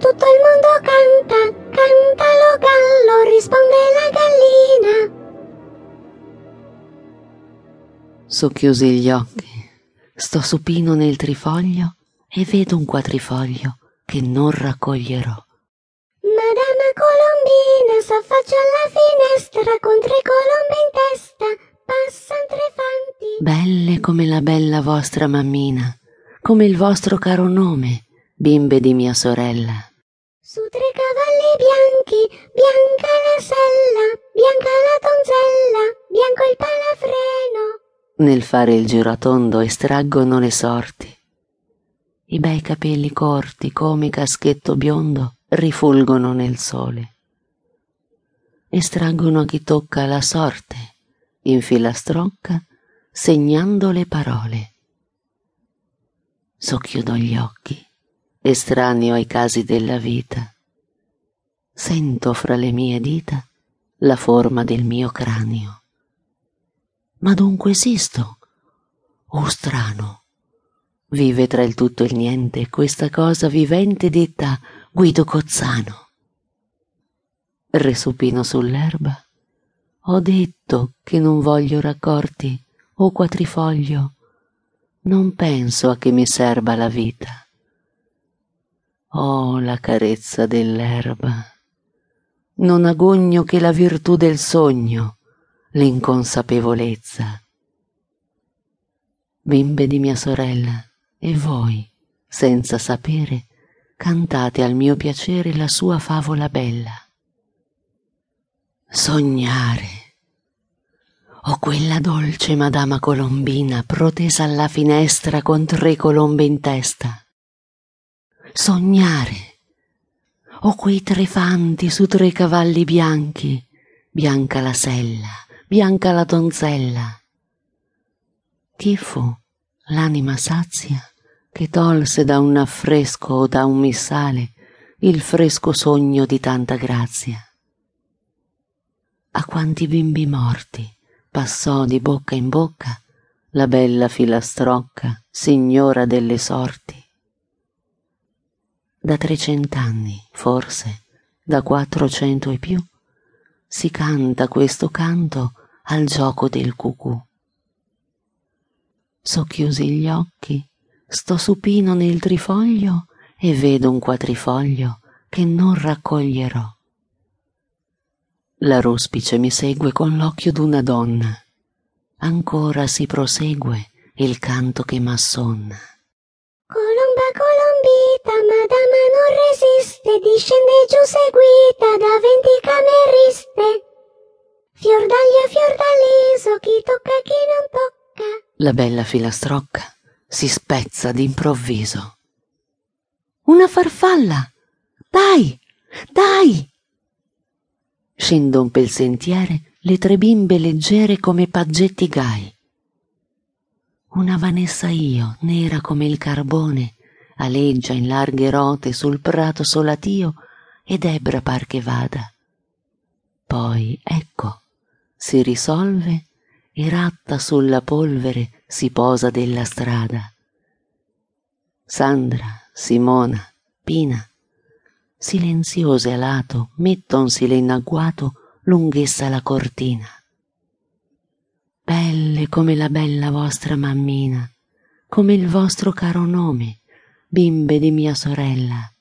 Tutto il mondo canta, canta lo gallo, risponde la gallina. Socchiusi gli occhi, sto supino nel trifoglio e vedo un quadrifoglio che non raccoglierò. Madama Colombina s'affaccia alla finestra con tre colombe in testa, passan tre fanti. Belle come la bella vostra mammina, come il vostro caro nome, bimbe di mia sorella. Su tre cavalli bianchi, bianca la sella, bianca la donzella, bianco il palafreno. Nel fare il giratondo estraggono le sorti. I bei capelli corti come caschetto biondo rifulgono nel sole. Estraggono a chi tocca la sorte, in filastrocca, segnando le parole. Socchiudo gli occhi, estraneo ai casi della vita. Sento fra le mie dita la forma del mio cranio. Ma dunque esisto? Oh strano! Vive tra il tutto e il niente questa cosa vivente detta Guido Cozzano. Resupino sull'erba. Ho detto che non voglio raccorti o quattrifoglio. Non penso a che mi serba la vita. Oh, la carezza dell'erba. Non agogno che la virtù del sogno, l'inconsapevolezza. Bimbe di mia sorella, e voi, senza sapere, cantate al mio piacere la sua favola bella. Sognare. O quella dolce Madama Colombina protesa alla finestra con tre colombe in testa. Sognare. O quei tre fanti su tre cavalli bianchi, bianca la sella, bianca la donzella. Chi fu l'anima sazia che tolse da un affresco o da un missale il fresco sogno di tanta grazia. A quanti bimbi morti passò di bocca in bocca la bella filastrocca, signora delle sorti. Da trecent'anni, forse, da quattrocento e più, si canta questo canto al gioco del cucù. Socchiusi gli occhi sto supino nel trifoglio e vedo un quadrifoglio che non raccoglierò. La ruspice mi segue con l'occhio d'una donna. Ancora si prosegue il canto che m'assonna. Seguita da venti cameriste. Fiordaglia fiordaliso, chi tocca chi non tocca. La bella filastrocca si spezza d'improvviso. Una farfalla! Dai! Dai! Scendon pel sentiere le tre bimbe leggere come paggetti gai. Una Vanessa io, nera come il carbone, aleggia in larghe rote sul prato solatio ed Ebra par che vada. Poi, ecco, si risolve e ratta sulla polvere si posa della strada. Sandra, Simona, Pina, silenziose a lato, mettonsile in agguato lunghessa la cortina. Belle come la bella vostra mammina, come il vostro caro nome, bimbe di mia sorella.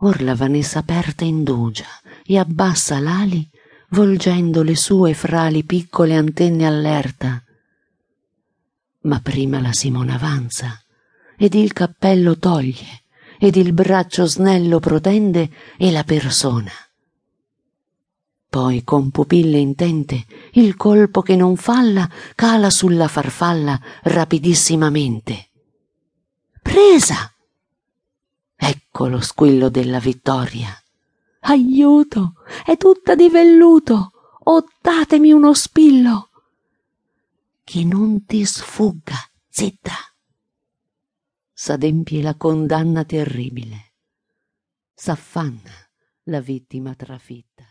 Or la Vanessa aperta indugia e abbassa l'ali volgendo le sue frali piccole antenne allerta. Ma prima la Simona avanza ed il cappello toglie ed il braccio snello protende e la persona. Poi con pupille intente il colpo che non falla cala sulla farfalla rapidissimamente. Presa! Ecco lo squillo della vittoria. Aiuto! È tutta di velluto! Oh, datemi uno spillo! Che non ti sfugga, zitta! S'adempie la condanna terribile. S'affanna la vittima trafitta.